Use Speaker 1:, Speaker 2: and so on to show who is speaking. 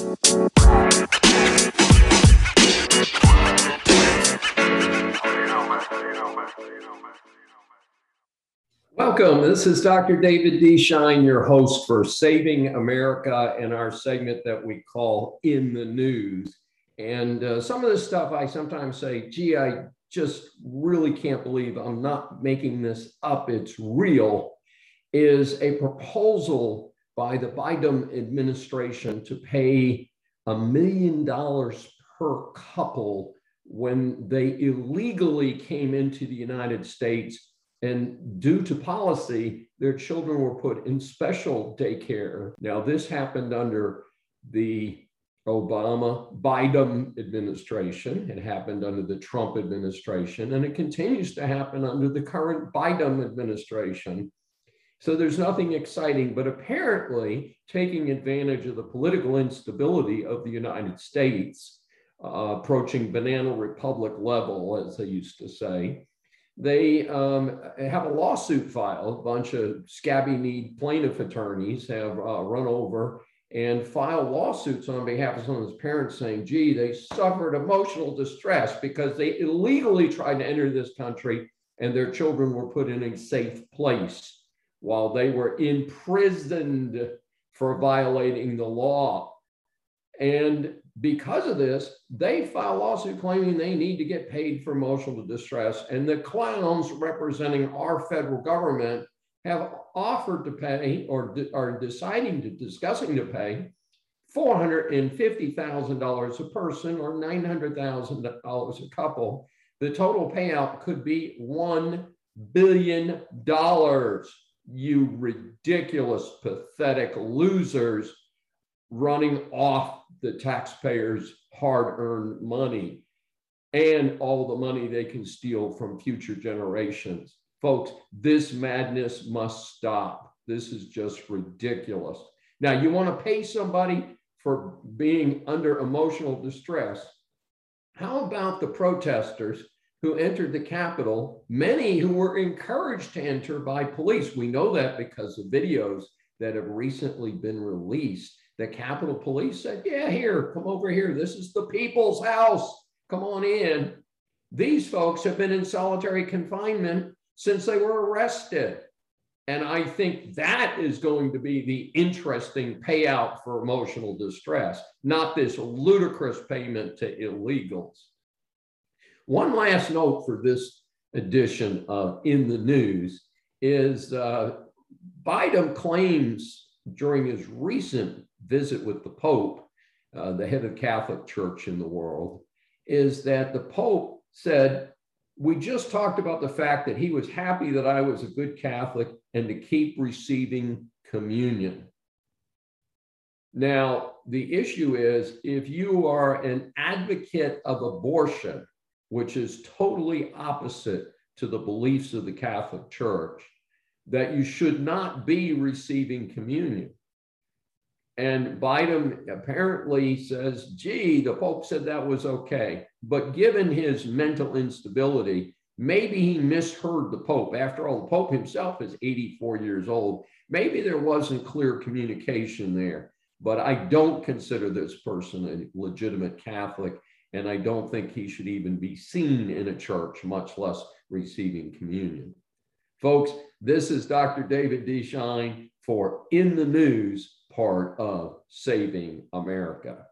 Speaker 1: Welcome. This is Dr. David D. Schein, your host for Saving America in our segment that we call In the News. And uh, some of this stuff I sometimes say, gee, I just really can't believe I'm not making this up. It's real. Is a proposal by the Biden administration to pay a million dollars per couple when they illegally came into the United States. And due to policy, their children were put in special daycare. Now, this happened under the Obama Biden administration. It happened under the Trump administration, and it continues to happen under the current Biden administration. So there's nothing exciting, but apparently taking advantage of the political instability of the United States, uh, approaching banana republic level, as they used to say, they um, have a lawsuit filed. A bunch of scabby kneed plaintiff attorneys have uh, run over and filed lawsuits on behalf of some of his parents saying, gee, they suffered emotional distress because they illegally tried to enter this country and their children were put in a safe place while they were imprisoned for violating the law. And because of this, they file a lawsuit claiming they need to get paid for emotional distress. And the clowns representing our federal government have offered to pay or are deciding to discussing to pay $450,000 a person or $900,000 a couple. The total payout could be $1 billion. You ridiculous, pathetic losers running off the taxpayers' hard earned money and all the money they can steal from future generations. Folks, this madness must stop. This is just ridiculous. Now, you want to pay somebody for being under emotional distress. How about the protesters who entered the Capitol, many who were encouraged to enter by police? We know that because of videos that have recently been released. The Capitol Police said, Yeah, here, come over here. This is the people's house. Come on in. These folks have been in solitary confinement since they were arrested. And I think that is going to be the interesting payout for emotional distress, not this ludicrous payment to illegals. One last note for this edition of In the News is uh, Biden claims during his recent visit with the Pope, uh, the head of Catholic Church in the world, is that the Pope said we just talked about the fact that he was happy that I was a good Catholic and to keep receiving communion. Now, the issue is if you are an advocate of abortion, which is totally opposite to the beliefs of the Catholic Church, that you should not be receiving communion. And Biden apparently says, gee, the Pope said that was okay. But given his mental instability, maybe he misheard the Pope. After all, the Pope himself is 84 years old. Maybe there wasn't clear communication there. But I don't consider this person a legitimate Catholic. And I don't think he should even be seen in a church, much less receiving communion. Folks, this is Dr. David D. Schein for In the News part of saving America.